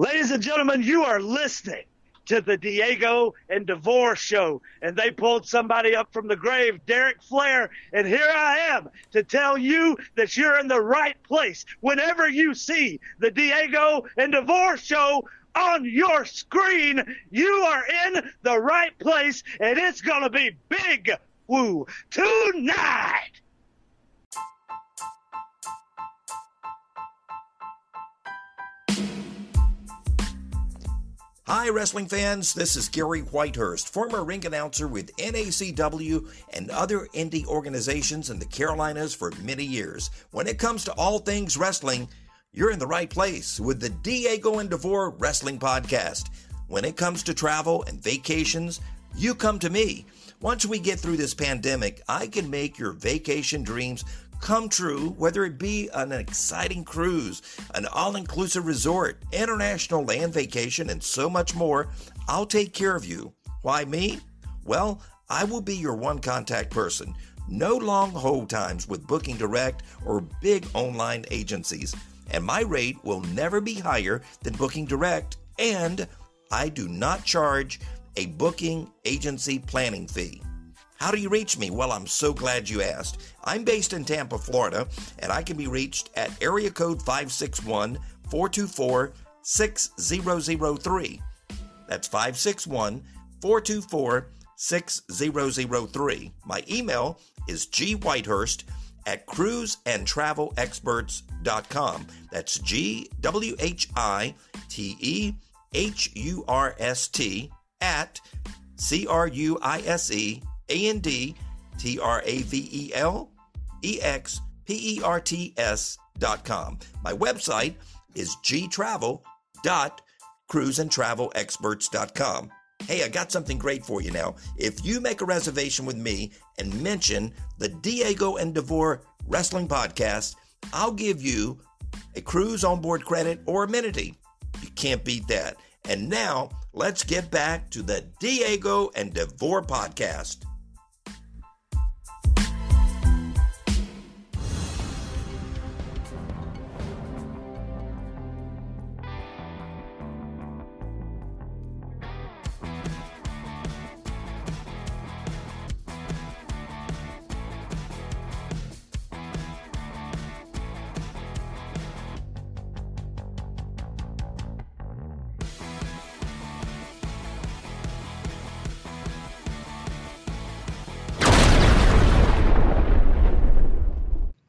Ladies and gentlemen, you are listening to the Diego and DeVore show, and they pulled somebody up from the grave, Derek Flair, and here I am to tell you that you're in the right place. Whenever you see the Diego and DeVore show on your screen, you are in the right place, and it's going to be big woo tonight. Hi, wrestling fans. This is Gary Whitehurst, former ring announcer with NACW and other indie organizations in the Carolinas for many years. When it comes to all things wrestling, you're in the right place with the Diego and DeVore Wrestling Podcast. When it comes to travel and vacations, you come to me. Once we get through this pandemic, I can make your vacation dreams come true, whether it be an exciting cruise, an all inclusive resort, international land vacation, and so much more, I'll take care of you. Why me? Well, I will be your one contact person. No long hold times with Booking Direct or big online agencies. And my rate will never be higher than Booking Direct, and I do not charge a booking agency planning fee. How do you reach me? Well, I'm so glad you asked. I'm based in Tampa, Florida, and I can be reached at area code 561 424 6003. That's 561 424 6003. My email is gwhitehurst at cruiseandtravelexperts.com. That's G W H I T E H U R S T at C R U I S E A N D T R A V E L E X P E R T S dot com. My website is gtravel.cruiseandtravelexperts.com. Hey, I got something great for you now. If you make a reservation with me and mention the Diego and DeVore Wrestling Podcast, I'll give you a cruise onboard credit or amenity. You can't beat that. And now, let's get back to the Diego and DeVore podcast.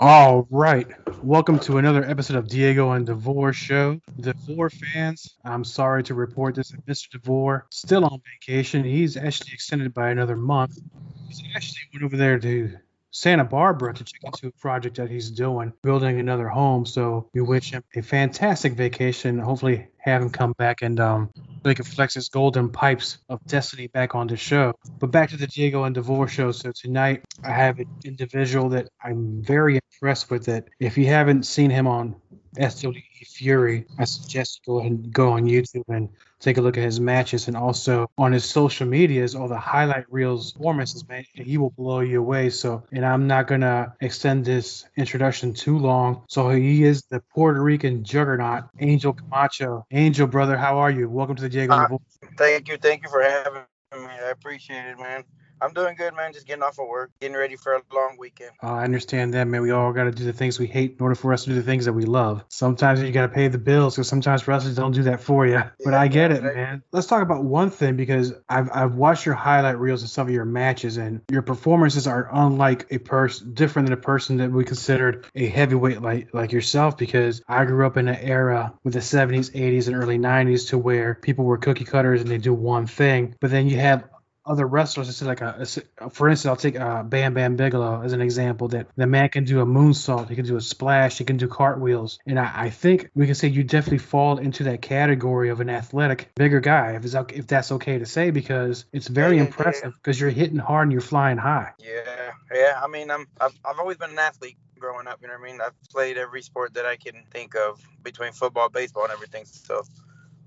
All right. Welcome to another episode of Diego and DeVore Show. DeVore fans, I'm sorry to report this. Mr. DeVore still on vacation. He's actually extended by another month. He's actually went over there to Santa Barbara to check into a project that he's doing, building another home. So we wish him a fantastic vacation. Hopefully, have him come back and um, he can flex his golden pipes of destiny back on the show. But back to the Diego and DeVore show. So tonight I have an individual that I'm very impressed with. That if you haven't seen him on SWE Fury, I suggest you go ahead and go on YouTube and take a look at his matches and also on his social medias, all the highlight reels performances, man, he will blow you away. So, and I'm not gonna extend this introduction too long. So he is the Puerto Rican juggernaut, Angel Camacho. Angel, brother, how are you? Welcome to the Diego. Uh, thank you, thank you for having me. I appreciate it, man. I'm doing good, man. Just getting off of work, getting ready for a long weekend. Uh, I understand that, man. We all got to do the things we hate in order for us to do the things that we love. Sometimes you got to pay the bills because sometimes wrestlers don't do that for you. Yeah, but I get it, man. Let's talk about one thing because I've, I've watched your highlight reels and some of your matches, and your performances are unlike a person, different than a person that we considered a heavyweight like like yourself. Because I grew up in an era with the 70s, 80s, and early 90s to where people were cookie cutters and they do one thing, but then you had other wrestlers. It's like a, a, for instance, I'll take uh, Bam Bam Bigelow as an example. That the man can do a moonsault, he can do a splash, he can do cartwheels, and I, I think we can say you definitely fall into that category of an athletic, bigger guy, if it's if that's okay to say, because it's very yeah, impressive because yeah. you're hitting hard and you're flying high. Yeah, yeah. I mean, I'm I've, I've always been an athlete growing up. You know what I mean? I've played every sport that I can think of between football, baseball, and everything. So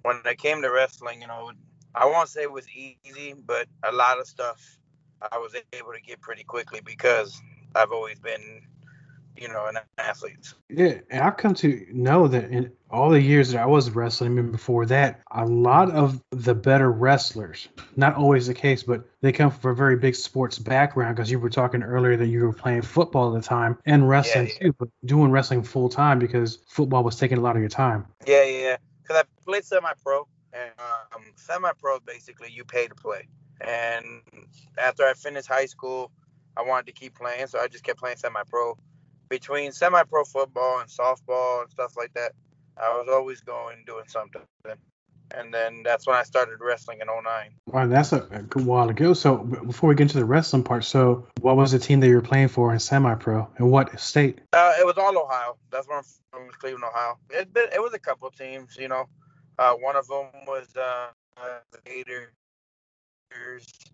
when I came to wrestling, you know, I won't say it was easy, but a lot of stuff I was able to get pretty quickly because I've always been you know, an athlete. Yeah, and I've come to know that in all the years that I was wrestling, and before that, a lot of the better wrestlers, not always the case, but they come from a very big sports background. Because you were talking earlier that you were playing football at the time and wrestling Yeah, yeah. too, but doing wrestling full time because football was taking a lot of your time. Yeah, yeah, yeah. Because I played semi-pro, and um, semi-pro basically you pay to play. And after I finished high school, I wanted to keep playing, so I just kept playing semi-pro. Between semi-pro football and softball and stuff like that, I was always going doing something. And then that's when I started wrestling in 09. Wow, that's a, a good while ago. So before we get into the wrestling part, so what was the team that you were playing for in semi-pro, and what state? Uh, it was all Ohio. That's where I'm from, Cleveland, Ohio. It it was a couple of teams, you know. Uh, one of them was uh, the Gators.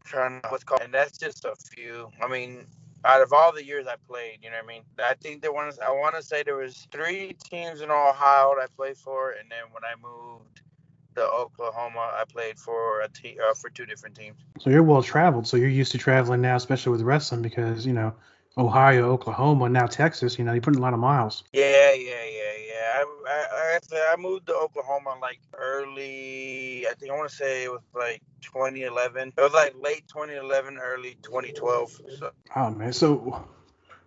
Trying what's called, and that's just a few. I mean, out of all the years I played, you know what I mean. I think there was. I want to say there was three teams in Ohio that I played for, and then when I moved to Oklahoma, I played for a te- uh, for two different teams. So you're well traveled. So you're used to traveling now, especially with wrestling, because you know Ohio, Oklahoma, now Texas. You know you're putting a lot of miles. Yeah, yeah, yeah, yeah. I, I, I, I moved to Oklahoma like early. I think I want to say it was like 2011. It was like late 2011, early 2012. So, Oh man. So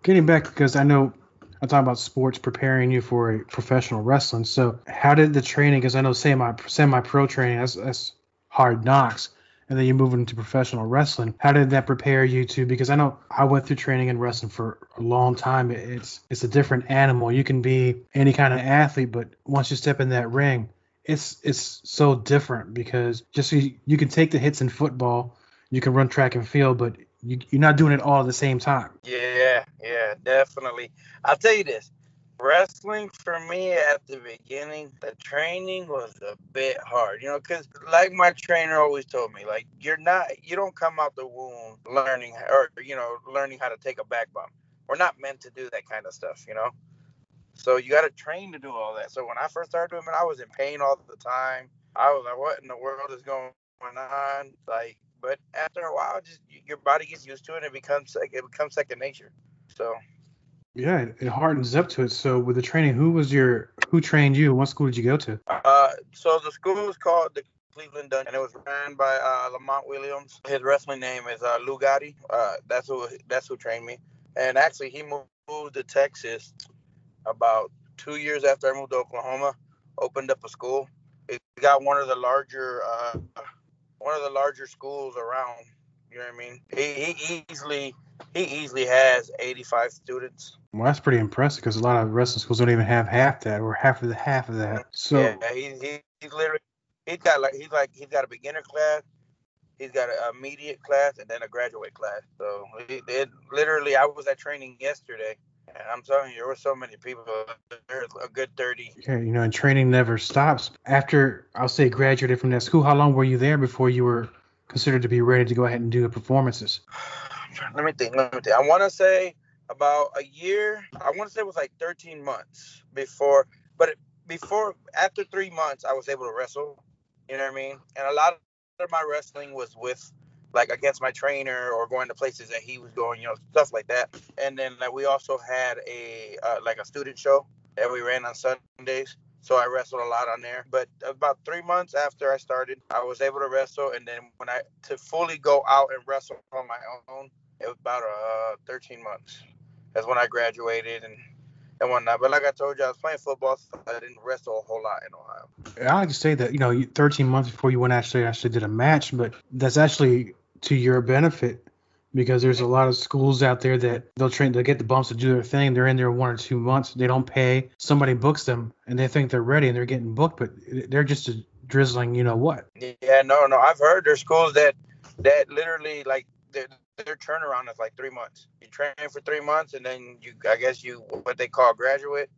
getting back because I know I talk about sports preparing you for a professional wrestling. So how did the training? Because I know semi semi pro training that's that's hard knocks. And then you move into professional wrestling. How did that prepare you to? Because I know I went through training in wrestling for a long time. It's it's a different animal. You can be any kind of athlete, but once you step in that ring, it's it's so different because just so you, you can take the hits in football, you can run track and field, but you, you're not doing it all at the same time. yeah, yeah, definitely. I'll tell you this. Wrestling for me at the beginning, the training was a bit hard, you know, because like my trainer always told me, like you're not, you don't come out the womb learning or you know learning how to take a back bump. We're not meant to do that kind of stuff, you know. So you got to train to do all that. So when I first started doing it, I was in pain all the time. I was like, "What in the world is going on?" Like, but after a while, just your body gets used to it, and it becomes like it becomes second nature. So Yeah, it, it hardens up to it. So with the training, who was your who trained you? What school did you go to? Uh, so the school was called the Cleveland Dungeon, and it was ran by uh, Lamont Williams. His wrestling name is uh, Lou Gotti. Uh, that's who that's who trained me. And actually, he moved, to Texas about two years after I moved to Oklahoma. Opened up a school. It got one of the larger uh, one of the larger schools around. You know what I mean? He, he easily he easily has 85 students. Well, that's pretty impressive because a lot of wrestling schools don't even have half that or half of the half of that. So yeah, he, he he's literally he's got like he's like he's got a beginner class, he's got an immediate class, and then a graduate class. So it, it literally, I was at training yesterday, and I'm telling you, there were so many people. There's a good thirty. yeah, you know, and training never stops. After I'll say graduated from that school, how long were you there before you were considered to be ready to go ahead and do the performances? Let me think. Let me think. I want to say about a year. I want to say it was like 13 months before, but before after three months, I was able to wrestle. You know what I mean? And a lot of my wrestling was with like against my trainer or going to places that he was going, you know, stuff like that. And then like, we also had a uh, like a student show that we ran on Sundays. So I wrestled a lot on there. But about three months after I started, I was able to wrestle. And then when I to fully go out and wrestle on my own, it was about uh 13 months. That's when I graduated and and whatnot. But like I told you, I was playing football, so I didn't wrestle a whole lot in Ohio. I like to say that you know, 13 months before you went actually actually did a match, but that's actually to your benefit because there's a lot of schools out there that they'll train, they'll get the bumps to do their thing. They're in there one or two months, they don't pay. Somebody books them and they think they're ready and they're getting booked, but they're just a drizzling, you know what? Yeah, no, no. I've heard there's schools that that literally like their their turnaround is like three months. You train for three months and then you, I guess you what they call graduate,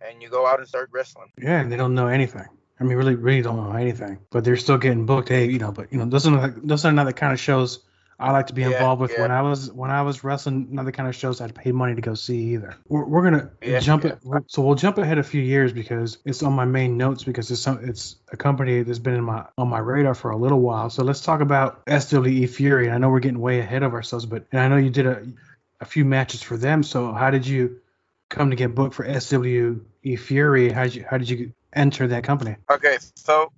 and you go out and start wrestling. Yeah, and they don't know anything. I mean, really, really don't know anything, but they're still getting booked. Hey, you know, but you know, those are not, those are not the kind of shows I like to be Yeah, involved with. yeah. When I was when I was wrestling, not the kind of shows I'd pay money to go see either. We're, we're gonna Yeah, jump it, so we'll jump ahead a few years because it's on my main notes because it's some it's a company that's been in my on my radar for a little while. So let's talk about SWE Fury. I know we're getting way ahead of ourselves, but and I know you did a a few matches for them. So how did you come to get booked for SWE Fury? How did you how did you enter that company? Okay, so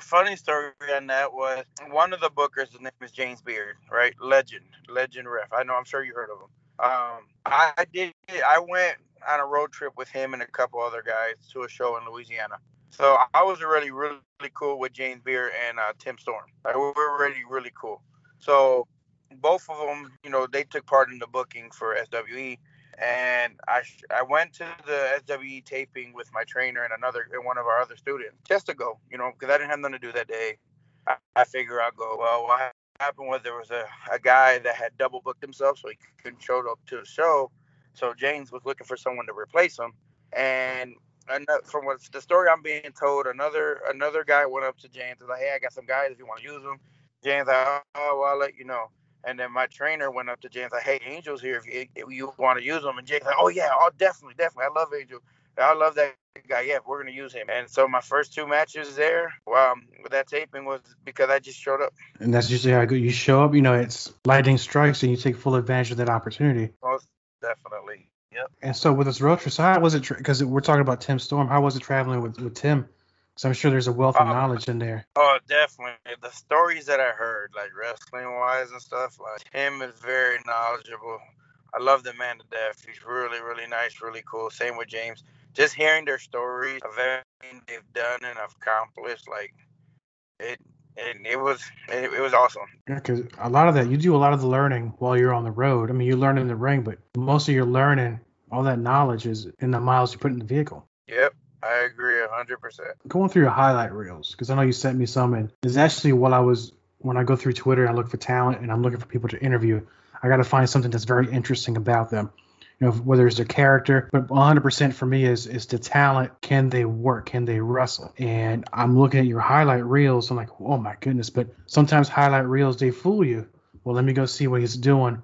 funny story on that was one of the bookers. His name is James Beard, right? Legend, legend ref. I know. I'm sure you heard of him. Um, I did. I went on a road trip with him and a couple other guys to a show in Louisiana. So I was really, really cool with James Beard and uh, Tim Storm. Like, we were really, really cool. So both of them, you know, they took part in the booking for SWE, and I I went to the SWE taping with my trainer and another and one of our other students just to go, you know, because I didn't have nothing to do that day. I, I figure I'll go. Well, what happened was there was a, a guy that had double booked himself, so he couldn't show up to the show. So James was looking for someone to replace him, and from what the story I'm being told, another another guy went up to James and like, "Hey, I got some guys if you want to use them." James like, "Oh, well, I'll let you know." And then my trainer went up to James like, "Hey, Angel's here if you, if you want to use them." And James like, "Oh yeah, oh definitely, definitely. I love Angel. I love that guy. Yeah, we're gonna use him." And so my first two matches there, um, with that taping was because I just showed up. And that's usually how you show up. You know, it's lightning strikes, and you take full advantage of that opportunity. Most definitely. Yep. And so with this road trip, so how was it? Because tra- we're talking about Tim Storm. How was it traveling with with Tim? So I'm sure there's a wealth of uh, knowledge in there. Oh, definitely. The stories that I heard, like wrestling wise and stuff, like Tim is very knowledgeable. I love the man to death. He's really, really nice, really cool. Same with James. Just hearing their stories of everything they've done and accomplished, like it, it, it was, it, it was awesome. Yeah, because a lot of that, you do a lot of the learning while you're on the road. I mean, you learn in the ring, but most of your learning, all that knowledge is in the miles you put in the vehicle. Yep. I agree hundred percent. Going through your highlight reels because I know you sent me some, and it's actually what I was when I go through Twitter. I look for talent, and I'm looking for people to interview. I got to find something that's very interesting about them. You know, whether it's their character, but 100% for me is is the talent. Can they work? Can they wrestle? And I'm looking at your highlight reels. I'm like, oh my goodness! But sometimes highlight reels they fool you. Well, let me go see what he's doing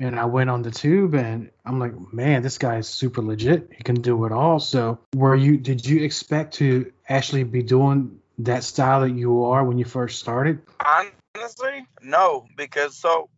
and I went on the tube and I'm like, man, this guy is super legit. He can do it all. So, were you did you expect to actually be doing that style that you are when you first started? Honestly, no, because so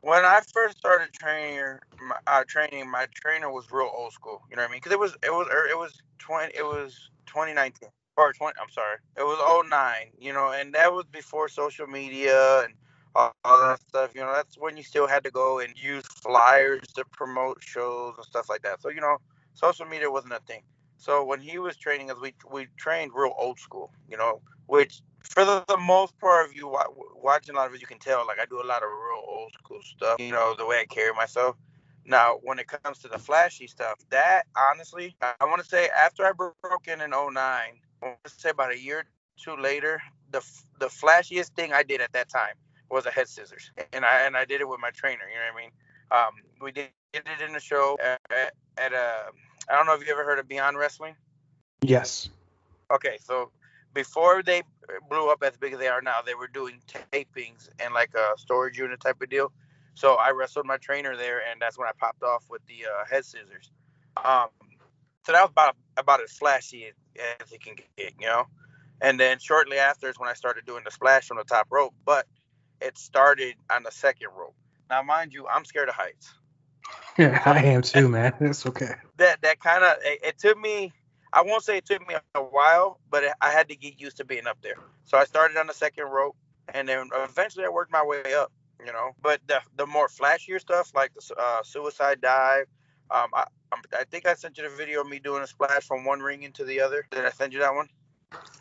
when I first started training, my, uh, training, my trainer was real old school. You know what I mean? Because it was it was er, it was twenty it was 2019 or 20. I'm sorry, it was 09. You know, and that was before social media and all, that stuff. You know, that's when you still had to go and use flyers to promote shows and stuff like that. So you know, social media wasn't a thing. So when he was training us, we we trained real old school. You know, which for the, the most part, of you watching a lot of it, you can tell like I do a lot of real old school stuff. You know, the way I carry myself. Now, when it comes to the flashy stuff, that honestly, I want to say after I broke in in 09, I want to say about a year or two later, the the flashiest thing I did at that time was a head scissors, and I and I did it with my trainer. You know what I mean? Um, we did, did it in the show at, at, a. I don't know if you ever heard of Beyond Wrestling. Yes. Okay, so before they blew up as big as they are now, they were doing tapings and like a storage unit type of deal. So I wrestled my trainer there, and that's when I popped off with the uh, head scissors. Um, so that was about about as flashy as it can get, you know. And then shortly after is when I started doing the splash from the top rope. But it started on the second rope. Now, mind you, I'm scared of heights. Yeah, I am too, man. That's okay. That that kind of it, it, took me. I won't say it took me a while, but it, I had to get used to being up there. So I started on the second rope, and then eventually I worked my way up. You know, but the the more flashier stuff like the uh, suicide dive. Um, I I think I sent you the video of me doing a splash from one ring into the other. Did I send you that one?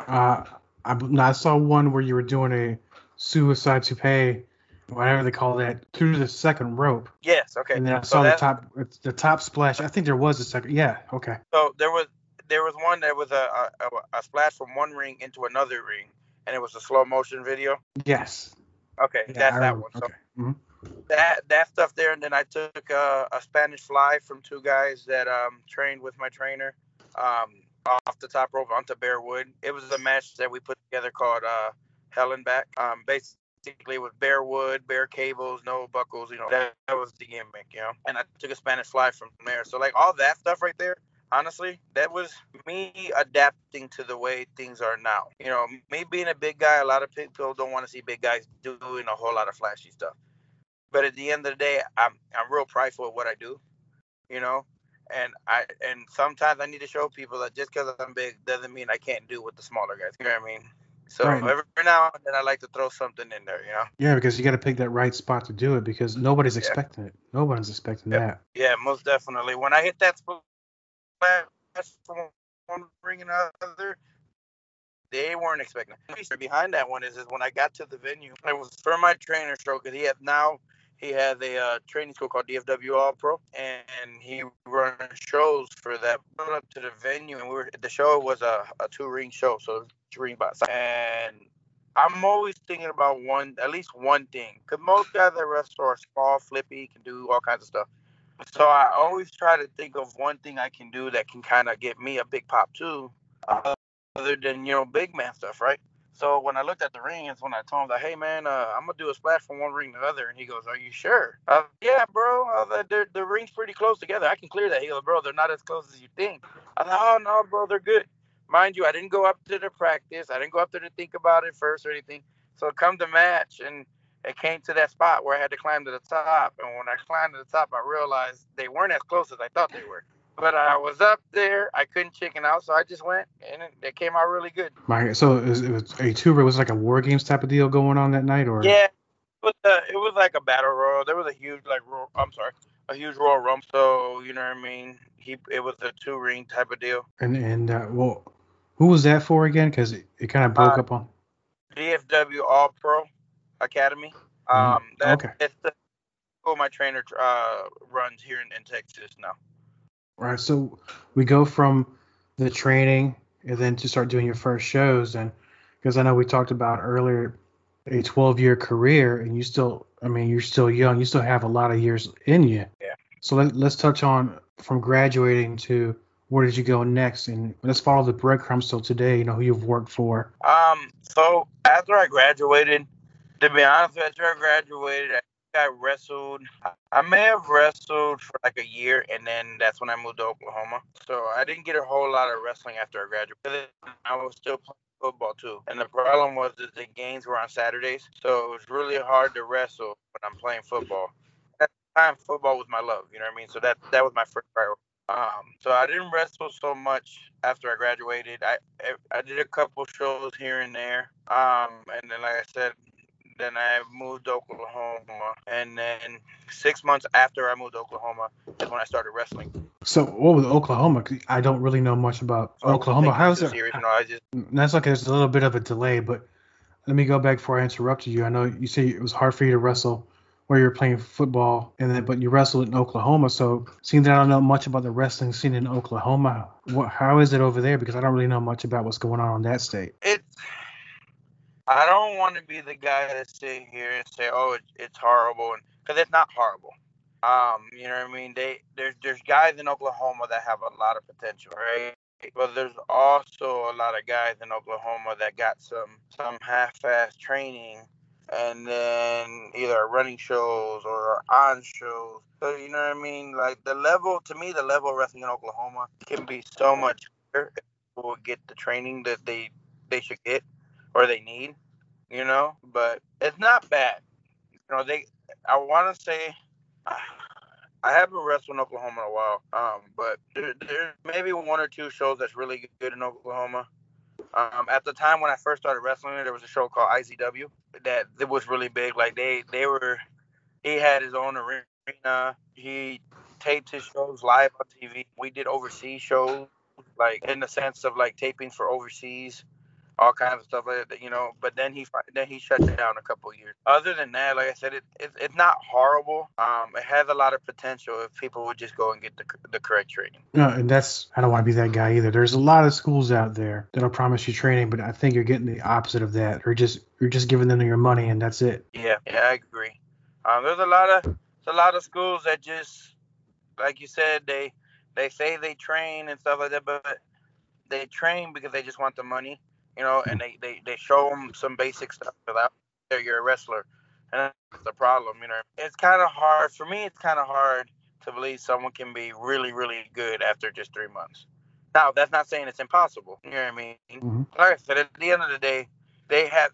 Uh, I, I saw one where you were doing a suicide tope, whatever they call that, through the second rope. Yes. Okay. And then I saw so the top the top splash. I think there was a second. Yeah. Okay. So there was there was one that was a, a, a splash from one ring into another ring, and it was a slow motion video. Yes. Okay, yeah, that's that one. So okay. mm-hmm. that that stuff there, and then I took uh, a Spanish fly from two guys that um, trained with my trainer. Um, off the top rope onto bare wood. It was a match that we put together called uh, hell and back. Um, basically with bare wood, bare cables, no buckles. You know, that, that was the gimmick. You know, and I took a Spanish fly from there. So like all that stuff right there. Honestly, that was me adapting to the way things are now. You know, me being a big guy, a lot of people don't want to see big guys doing a whole lot of flashy stuff. But at the end of the day, I'm I'm real prideful of what I do. You know, And I and sometimes I need to show people that just because I'm big doesn't mean I can't do what the smaller guys. You know what I mean? So Right. every now and then I like to throw something in there. You know? Yeah, because you got to pick that right spot to do it because nobody's Yeah. expecting it. Nobody's expecting Yep. that. Yeah, most definitely. When I hit that splash from one ring another, they weren't expecting. it. The behind that one is, is when I got to the venue, it was for my trainer show because he has now he has a uh, training school called DFW All Pro, and he runs shows for that. Went up to the venue, and we were the show was a, a two ring show, so two ring side. And I'm always thinking about one, at least one thing, because most guys that wrestle are small, flippy, can do all kinds of stuff. So I always try to think of one thing I can do that can kind of get me a big pop too, uh, other than you know big man stuff, right? So when I looked at the ring, it's when I told him that, hey man, uh, I'm gonna do a splash from one ring to the other, and he goes, are you sure? Yeah, bro. "They're- the ring's pretty close together. I can clear that. He goes, bro, they're not as close as you think. I thought, oh no, bro, they're good. Mind you, I didn't go up to the practice. I didn't go up there to think about it first or anything. So come the match, and it came to that spot where I had to climb to the top. And when I climbed to the top, I realized they weren't as close as I thought they were. But I was up there. I couldn't chicken out, so I just went, and it, it came out really good. My so it was, it was a two. It was like a war games type of deal going on that night, or Yeah, it was, uh, it was like a battle royal. There was a huge like ro- I'm sorry, a huge royal rumble. So you know what I mean. He it was a two ring type of deal. and and uh, well, who was that for again? Because it, it kind of broke Uh, up on. DFW All Pro Academy. Um, that's, okay. it's the school my trainer uh, runs here in, in Texas now. Right. So we go from the training and then to start doing your first shows, and because I know we talked about earlier a 12 year career, and you still, I mean, you're still young. You still have a lot of years in you. Yeah. So let, let's touch on from graduating to where did you go next, and let's follow the breadcrumbs till today. You know who you've worked for. Um, so after I graduated, to be honest, after I graduated, I I wrestled. I may have wrestled for like a year, and then that's when I moved to Oklahoma. So I didn't get a whole lot of wrestling after I graduated. I was still playing football too, and the problem was that the games were on Saturdays, so it was really hard to wrestle when I'm playing football. At the time, football was my love. You know what I mean? So that that was my first priority. Um, so I didn't wrestle so much after I graduated. I I did a couple shows here and there. Um, and then like I said, then I moved to Oklahoma, and then six months after I moved to Oklahoma is when I started wrestling. So what was Oklahoma? I don't really know much about So wasn't Oklahoma. How's it? serious, You know, I just That's okay. There's a little bit of a delay, but let me go back before I interrupted you. I know you say it was hard for you to wrestle where you were playing football, and then but you wrestled in Oklahoma. So seeing that I don't know much about the wrestling scene in Oklahoma, what, how is it over there? Because I don't really know much about what's going on in that state. it's. I don't want to be the guy that sit here and say, "Oh, it, it's horrible," because it's not horrible. Um, you know what I mean? They there's there's guys in Oklahoma that have a lot of potential, right? But there's also a lot of guys in Oklahoma that got some some half-ass training, and then either running shows or on shows. So you know what I mean? Like the level to me, the level of wrestling in Oklahoma can be so much better if people get the training that they they should get or they need, you know. But it's not bad. You know, they. I want to say. I haven't wrestled in Oklahoma in a while, um, but there, there's maybe one or two shows that's really good in Oklahoma. Um, at the time when I first started wrestling, there was a show called IZW that it was really big. Like they, they were, he had his own arena. He taped his shows live on TV. We did overseas shows, like in the sense of like taping for overseas, all kinds of stuff like that. You know. But then he then he shut down a couple of years. Other than that, like I said, it, it it's not horrible. Um, it has a lot of potential if people would just go and get the the correct training. No, and that's I don't want to be that guy either. There's a lot of schools out there that'll promise you training, but I think you're getting the opposite of that. Or just you're just giving them your money and that's it. Yeah, yeah, I agree. Um, there's a lot of there's a lot of schools that just, like you said, they they say they train and stuff like that, but they train because they just want the money, you know, and they they, they show them some basic stuff without there you're a wrestler, and that's the problem, you know. It's kind of hard for me. It's kind of hard to believe someone can be really really good after just three months. Now that's not saying it's impossible. You know what I mean? Mhm. Like I said, at the end of the day, they have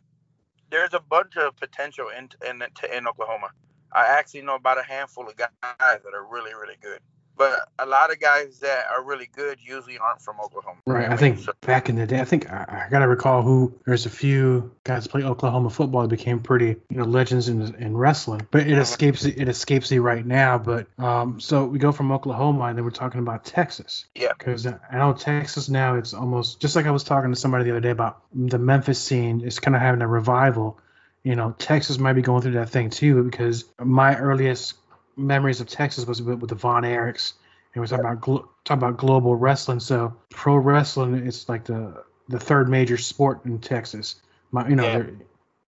there's a bunch of potential in in in Oklahoma. I actually know about a handful of guys that are really really good, but a lot of guys that are really good usually aren't from Oklahoma. Right. I think so, back in the day, I think I, I gotta recall who. There's a few guys play Oklahoma football that became pretty, you know, legends in in wrestling. But it escapes it escapes me right now. But um, so we go from Oklahoma and then we're talking about Texas. Yeah. Because I know Texas now it's almost just like I was talking to somebody the other day about the Memphis scene. It's kind of having a revival. You know, Texas might be going through that thing too because my earliest memories of Texas was with, with the Von Erichs, and we're talking about glo- talking about global wrestling. So pro wrestling is like the the third major sport in Texas. My, you know, yeah.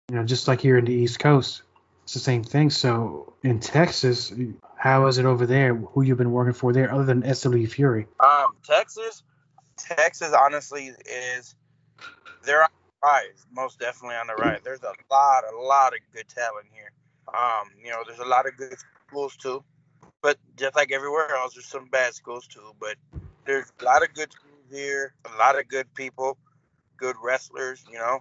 you know, just like here in the East Coast, it's the same thing. So in Texas, how is it over there? Who you've been working for there, other than SW Fury? Um, Texas, Texas, honestly, is they're on the rise, most definitely on the rise. There's a lot, a lot of good talent here. Um, you know, there's a lot of good schools too, but just like everywhere else, there's some bad schools too. But there's a lot of good schools here, a lot of good people, good wrestlers. You know,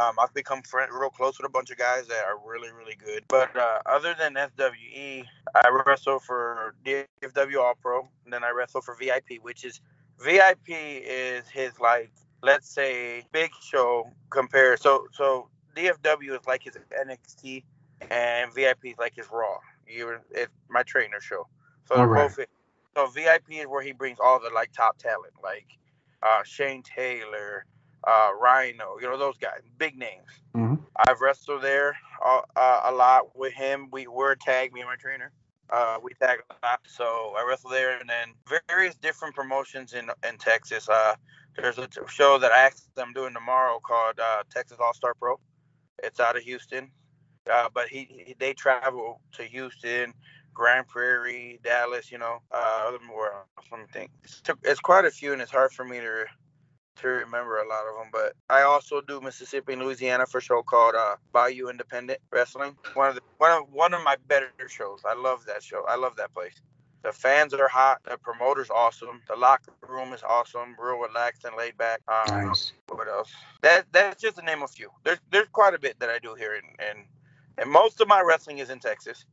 um, I've become friend, real close with a bunch of guys that are really, really good. But uh, other than SWE, I wrestle for DFW All Pro, and then I wrestle for VIP, which is VIP is his like let's say Big Show compared. So so DFW is like his NXT, and VIP is like his Raw you it's my trainer show. So right. both so VIP is where he brings all the like top talent, like uh, Shane Taylor, uh, Rhino, you know those guys, big names. Mm-hmm. I've wrestled there uh, uh, a lot with him. We were tag, me and my trainer. Uh, we tag a lot, so I wrestle there, and then various different promotions in in Texas. Uh, there's a show that I actually I'm doing tomorrow called uh, Texas All Star Pro. It's out of Houston. Uh, but he, he, they travel to Houston, Grand Prairie, Dallas. You know, uh, where else? Let me think. It's, it's quite a few, and it's hard for me to to remember a lot of them. But I also do Mississippi and Louisiana for a show called uh, Bayou Independent Wrestling. One of the one of one of my better shows. I love that show. I love that place. The fans are hot. The promoter's awesome. The locker room is awesome. Real relaxed and laid back. Um, nice. What else? That that's just to name a few. There's there's quite a bit that I do here in, in and most of my wrestling is in Texas.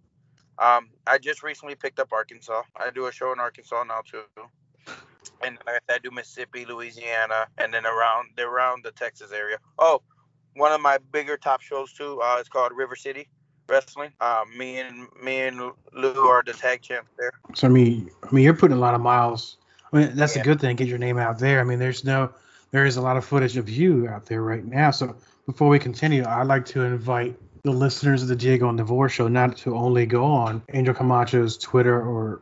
Um, I just recently picked up Arkansas. I do a show in Arkansas now too, and I do Mississippi, Louisiana, and then around around the Texas area. Oh, one of my bigger top shows too. Uh, it's called River City Wrestling. Uh, me and me and Lou are the tag champs there. So I mean, I mean, you're putting a lot of miles. I mean, that's yeah. a good thing. Get your name out there. I mean, there's no, there is a lot of footage of you out there right now. So before we continue, I'd like to invite the listeners of the Diego and Devore show not to only go on Angel Camacho's Twitter or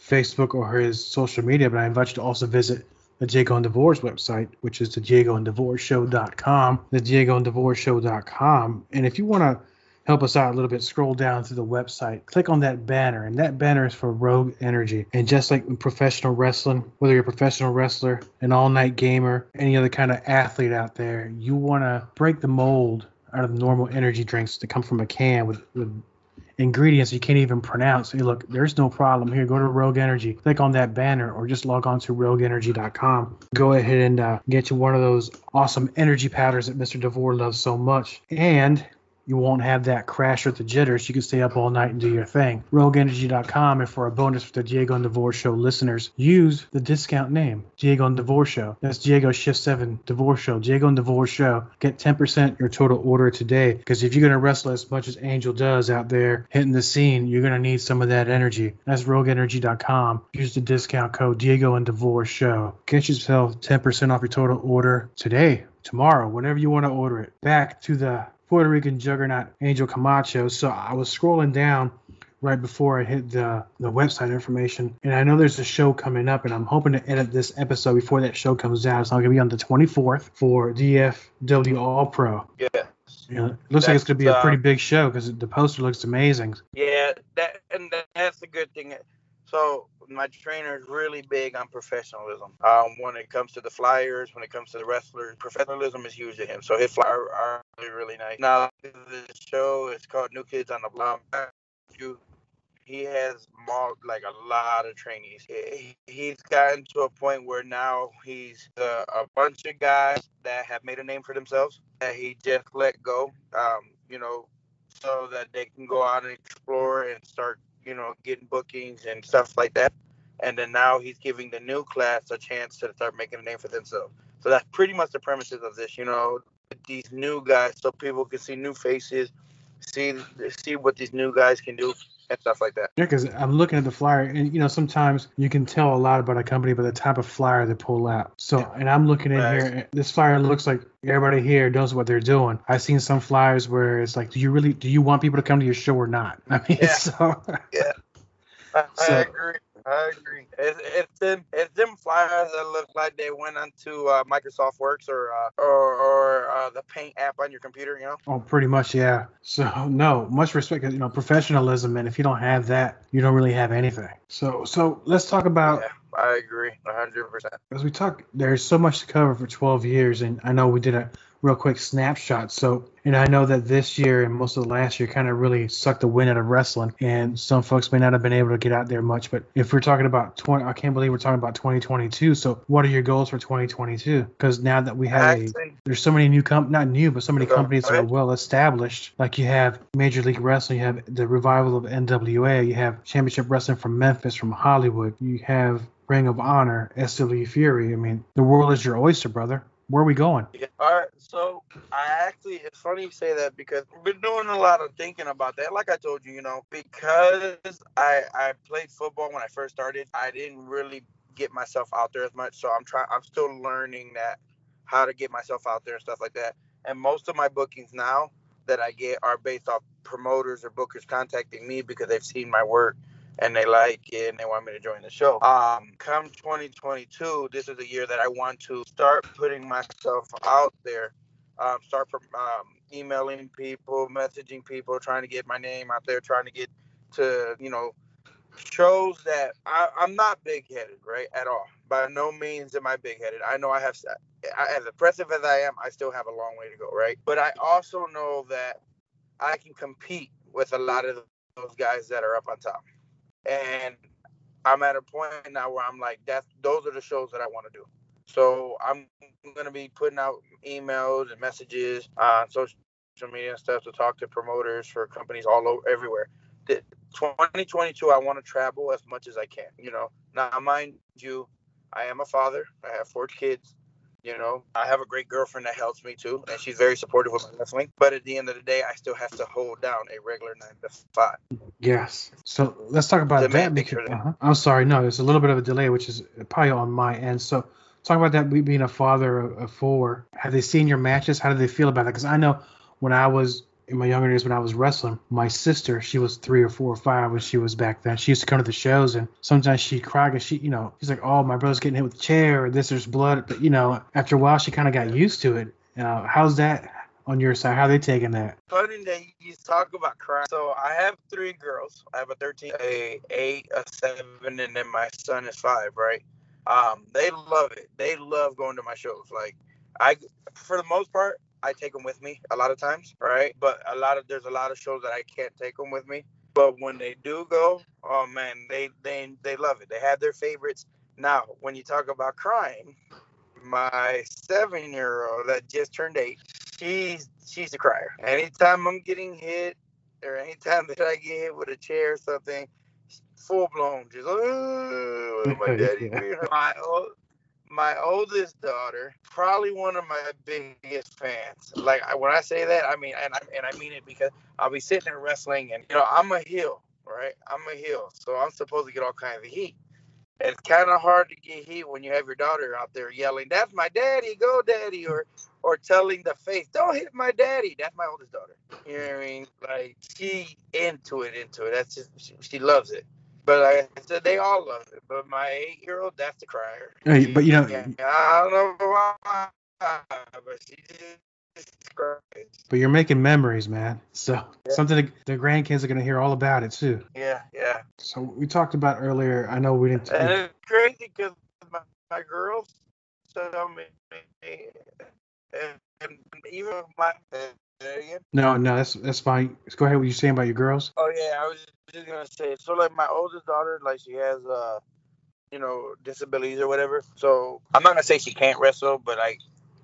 Facebook or his social media, but I invite you to also visit the Diego and Devore's website, which is the Diego and Devore Show.com, the Diego and Devore Show.com. And if you want to help us out a little bit, scroll down to the website, click on that banner, and that banner is for Rogue Energy. And just like in professional wrestling, whether you're a professional wrestler, an all night gamer, any other kind of athlete out there, you want to break the mold out of normal energy drinks that come from a can with, with ingredients you can't even pronounce. Hey, look, there's no problem here. Go to Rogue Energy, click on that banner, or just log on to rogueenergy.com. Go ahead and uh, get you one of those awesome energy powders that Mr. DeVore loves so much. And you won't have that crash or the jitters. You can stay up all night and do your thing. RogueEnergy.com, and for a bonus for the Diego and Devore Show listeners, use the discount name Diego and Devore Show. That's Diego Shift 7 Devore Show. Diego and Devore Show. Get 10% your total order today because if you're going to wrestle as much as Angel does out there hitting the scene, you're going to need some of that energy. That's RogueEnergy.com. Use the discount code Diego and Devore Show. Get yourself 10% off your total order today tomorrow, whenever you want to order it. Back to the Puerto Rican juggernaut Angel Camacho. So I was scrolling down right before I hit the, the website information. And I know there's a show coming up, and I'm hoping to edit this episode before that show comes out. So I'm going to be on the 24th for DFW All Pro. Yeah. You know, it looks that's, like it's going to be a pretty uh, big show because the poster looks amazing. Yeah, that and that's the good thing. So my trainer is really big on professionalism. Um, when it comes to the flyers, when it comes to the wrestlers, professionalism is huge to him. So his flyer, are really, nice. Now the show is called New Kids on the Block. He has more, like a lot of trainees. He, he's gotten to a point where now he's uh, a bunch of guys that have made a name for themselves that he just let go. Um, you know, so that they can go out and explore and start you know, getting bookings and stuff like that. and then now he's giving the new class a chance to start making a name for themselves. So that's pretty much the premises of this, you know, these new guys, so people can see new faces, see see what these new guys can do and stuff like that. Yeah, because I'm looking at the flyer, and you know sometimes you can tell a lot about a company by the type of flyer they pull out. So, and I'm looking in Right. here, and this flyer looks like everybody here knows what they're doing. I've seen some flyers where it's like, do you really, do you want people to come to your show or not? I mean, Yeah. so I, So- I agree. I agree. It's, it's them it's them flyers that look like they went onto uh, Microsoft Works or uh, or, or uh, the Paint app on your computer. You know. oh, pretty much, yeah. So no, much respect, you know, professionalism, and if you don't have that, you don't really have anything. So, so let's talk about Yeah, I agree. hundred percent. as we talk, there's so much to cover for 12 years, and I know we did a real quick snapshot. So, and I know that this year and most of the last year kind of really sucked the wind out of wrestling, and some folks may not have been able to get out there much. But if we're talking about 20, I can't believe we're talking about 2022. So, what are your goals for 2022? Because now that we have a there's so many new comp, not new, but so many companies that are well established. Like you have Major League Wrestling, you have the revival of NWA, you have Championship Wrestling from Memphis, from Hollywood, you have Ring of Honor, SW Fury. I mean, the world is your oyster, brother. Where are we going? Yeah. All right. So I actually, it's funny you say that because I've been doing a lot of thinking about that. Like I told you, you know, because I I played football when I first started, I didn't really get myself out there as much. So I'm trying. I'm still learning that how to get myself out there and stuff like that. And most of my bookings now that I get are based off promoters or bookers contacting me because they've seen my work and they like it and they want me to join the show. Um, come 2022, this is the year that I want to start putting myself out there. Um, start from um, emailing people, messaging people, trying to get my name out there, trying to get to you know shows that I, I'm not big headed, right, at all. By no means am I big headed. I know I have, I, as impressive as I am, I still have a long way to go, right? But I also know that I can compete with a lot of those guys that are up on top and I'm at a point now where I'm like, that's those are the shows that I want to do. So I'm gonna be putting out emails and messages on social media and stuff to talk to promoters for companies all over everywhere. The 2022, I want to travel as much as I can. You know, now mind you, I am a father. I have four kids. You know, I have a great girlfriend that helps me too, and she's very supportive of my wrestling. But at the end of the day, I still have to hold down a regular nine to five. Yes. So let's talk about The that because uh-huh. I'm sorry, no, there's a little bit of a delay, which is probably on my end. So talk about that. Being a father of, of four, have they seen your matches? How do they feel about that? Because I know when I was in my younger days when I was wrestling, my sister, she was three or four or five when she was back then. She used to come to the shows and sometimes she'd cry because she, you know, she's like, oh, my brother's getting hit with a chair or this, there's blood. But, you know, after a while, she kind of got used to it. Uh, how's that on your side? How are they taking that? funny that you talk about crying. So I have three girls. I have a 13, a 8, a 7, and then my son is 5, right? Um, they love it. They love going to my shows. Like I for the most part, I take them with me a lot of times, right? But a lot of there's a lot of shows that I can't take them with me. But when they do go, oh man, they they they love it. They have their favorites. Now, when you talk about crying, my seven year old that just turned eight, she's she's a crier. Anytime I'm getting hit or anytime that I get hit with a chair or something, full blown, just oh my daddy. Yeah. My my oldest daughter, probably one of my biggest fans. Like when I say that, I mean and I and I mean it because I'll be sitting there wrestling and you know I'm a heel, right? I'm a heel, so I'm supposed to get all kinds of heat. It's kind of hard to get heat when you have your daughter out there yelling, "That's my daddy, go daddy," or or telling the face, "Don't hit my daddy." That's my oldest daughter. You know what I mean? Like she into it, into it. That's just she, she loves it. But like I said, they all love it. But my eight-year-old, that's the crier. Hey, but you know- Yeah, I don't know why, but she just cries. But you're making memories, man. So something the, the grandkids are gonna hear all about it too. Yeah, yeah. So we talked about earlier. I know we didn't. And it's crazy because my, my girls tell me, and, and even my. No, no, that's that's fine. Let's go ahead. What you saying about your girls? Oh yeah, I was just gonna say. So like my oldest daughter, like she has uh, you know, disabilities or whatever. So I'm not gonna say she can't wrestle, but like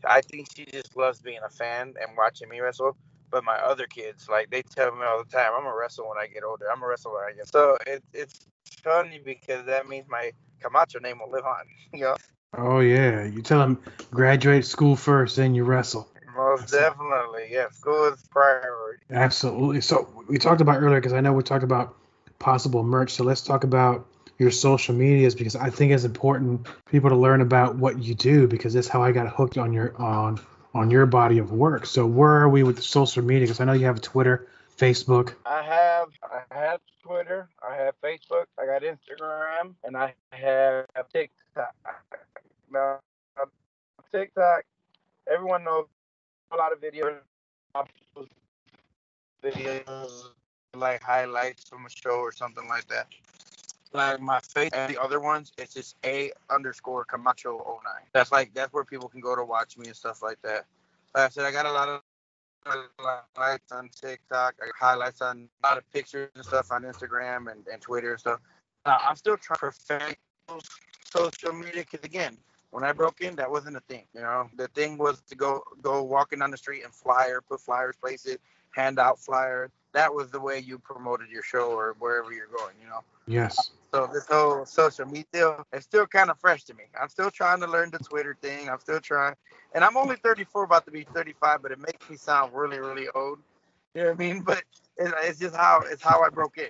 I think she just loves being a fan and watching me wrestle. But my other kids, like they tell me all the time, I'm gonna wrestle when I get older. I'm gonna wrestle when I get. So it, it's funny because that means my Camacho name will live on. You know. Oh yeah, you tell them graduate school first, then you wrestle. Most definitely, yeah. School is priority. Absolutely. So we talked about earlier because I know we talked about possible merch. So let's talk about your social medias because I think it's important for people to learn about what you do because that's how I got hooked on your on on your body of work. So where are we with the social media? Because I know you have Twitter, Facebook. I have I have Twitter, I have Facebook, I got Instagram, and I have TikTok. Now TikTok, everyone knows a lot of videos, videos like highlights from a show or something like that. Like my face and the other ones, it's just a underscore Camacho 09. That's like that's where people can go to watch me and stuff like that. Like I said, I got a lot of highlights on TikTok, highlights on a lot of pictures and stuff on Instagram and, and Twitter and stuff. Uh, I'm still trying to perfect social media because again, when I broke in, that wasn't a thing. You know, the thing was to go go walking down the street and flyer, put flyers, place it, hand out flyers. That was the way you promoted your show or wherever you're going. You know. Yes. So this whole social media, it's still kind of fresh to me. I'm still trying to learn the Twitter thing. I'm still trying, and I'm only 34, about to be 35, but it makes me sound really, really old. You know what I mean? But it's, it's just how it's how I broke in.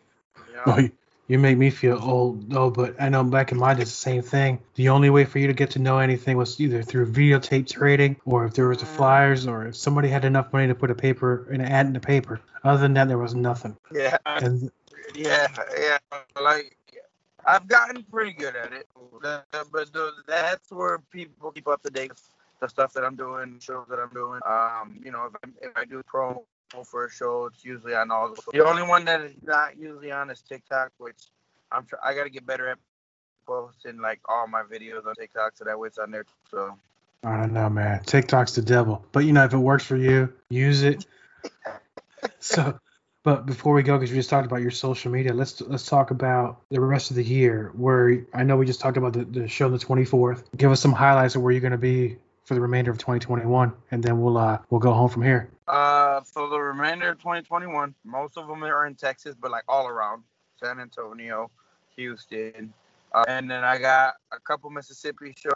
You know? Oh, well, you make me feel old, though, but I know back in my day, it's the same thing. The only way for you to get to know anything was either through videotape trading, or if there was the flyers, or if somebody had enough money to put a paper, an ad in the paper. Other than that, there was nothing. Yeah. And Yeah, yeah. Like I've gotten pretty good at it, but that's where people keep up to date with the stuff that I'm doing, shows that I'm doing. Um, you know, if I, if I do promo for a show, it's usually on all. The, the only one that is not usually on is TikTok, which I'm try, I got to get better at posting like all my videos on TikTok, so that way it's on there. So I don't know, man. TikTok's the devil, but you know, if it works for you, use it. so, but before we go, because we just talked about your social media, let's let's talk about the rest of the year. Where I know we just talked about the, the show on the 24th. Give us some highlights of where you're going to be for the remainder of 2021, and then we'll uh we'll go home from here. Uh, for the remainder of 2021, most of them are in Texas, but like all around San Antonio, Houston, uh, and then I got a couple Mississippi shows,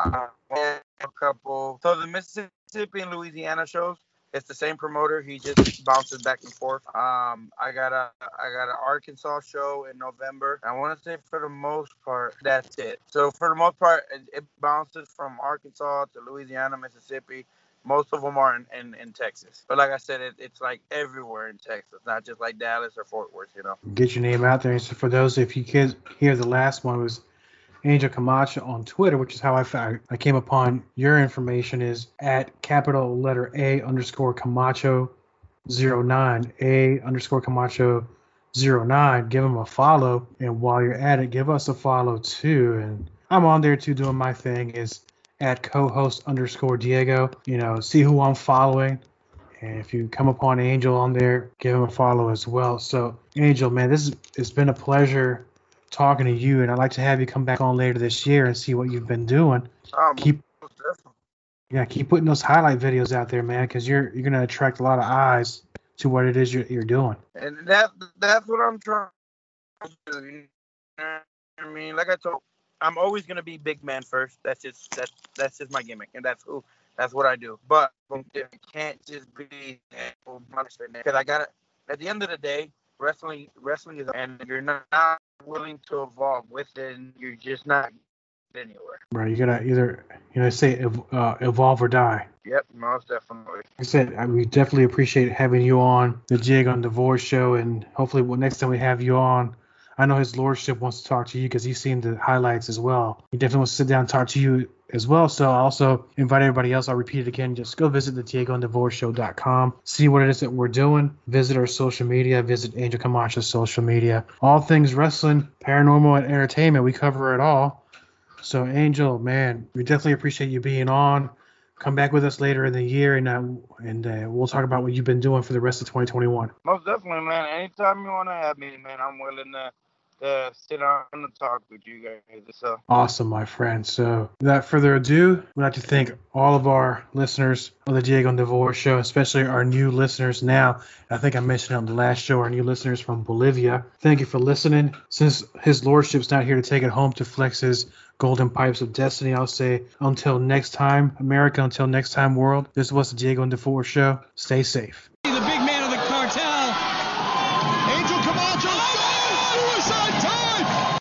a couple. So the Mississippi and Louisiana shows, it's the same promoter. He just bounces back and forth. Um, I got a I got an Arkansas show in November. I want to say for the most part that's it. So for the most part, it, it bounces from Arkansas to Louisiana, Mississippi. Most of them are in, in, in Texas. But like I said, it, it's like everywhere in Texas, not just like Dallas or Fort Worth, you know. Get your name out there. So for those, if you kids hear the last one was Angel Camacho on Twitter, which is how I found, I came upon your information is at capital letter A underscore Camacho 09 A underscore Camacho 09. Give him a follow, and while you're at it, give us a follow too. And I'm on there too, doing my thing. Is at co-host underscore Diego. You know, see who I'm following. And if you come upon Angel on there, give him a follow as well. So, Angel, man, this is, it's been a pleasure talking to you, and I'd like to have you come back on later this year and see what you've been doing. Um, Keep yeah, keep putting those highlight videos out there, man, because you're you're gonna attract a lot of eyes to what it is you're, you're doing. and that that's what I'm trying to do. You know what I mean, like I told, I'm always gonna be big man first. That's just that's that's just my gimmick, and that's who that's what I do. But it can't just be because I got to At the end of the day, wrestling wrestling is, and if you're not willing to evolve with it, and you're just not anywhere. Right, you gotta either you know say ev- uh, evolve or die. Yep, most definitely. Like I said, I, we definitely appreciate having you on the Diego and Devore show, and hopefully, well, next time we have you on, I know his lordship wants to talk to you because he's seen the highlights as well. He definitely wants to sit down and talk to you as well. So I also invite everybody else. I'll repeat it again. Just go visit the DiegoandDevoreShow.com. See what it is that we're doing. Visit our social media. Visit Angel Camacho's social media. All things wrestling, paranormal, and entertainment. We cover it all. So Angel, man, we definitely appreciate you being on. Come back with us later in the year, and uh, and uh, we'll talk about what you've been doing for the rest of 2021. Most definitely, man. Anytime you want to have me, man, I'm willing to uh, sit on and talk with you guys. So Awesome, my friend. So, without further ado, we'd like to thank all of our listeners of the Diego and Devore show, especially our new listeners now. I think I mentioned on the last show, our new listeners from Bolivia. Thank you for listening. Since his lordship's not here to take it home to flex his golden pipes of destiny, I'll say until next time, America, until next time, world. This was the Diego and Devore show. Stay safe.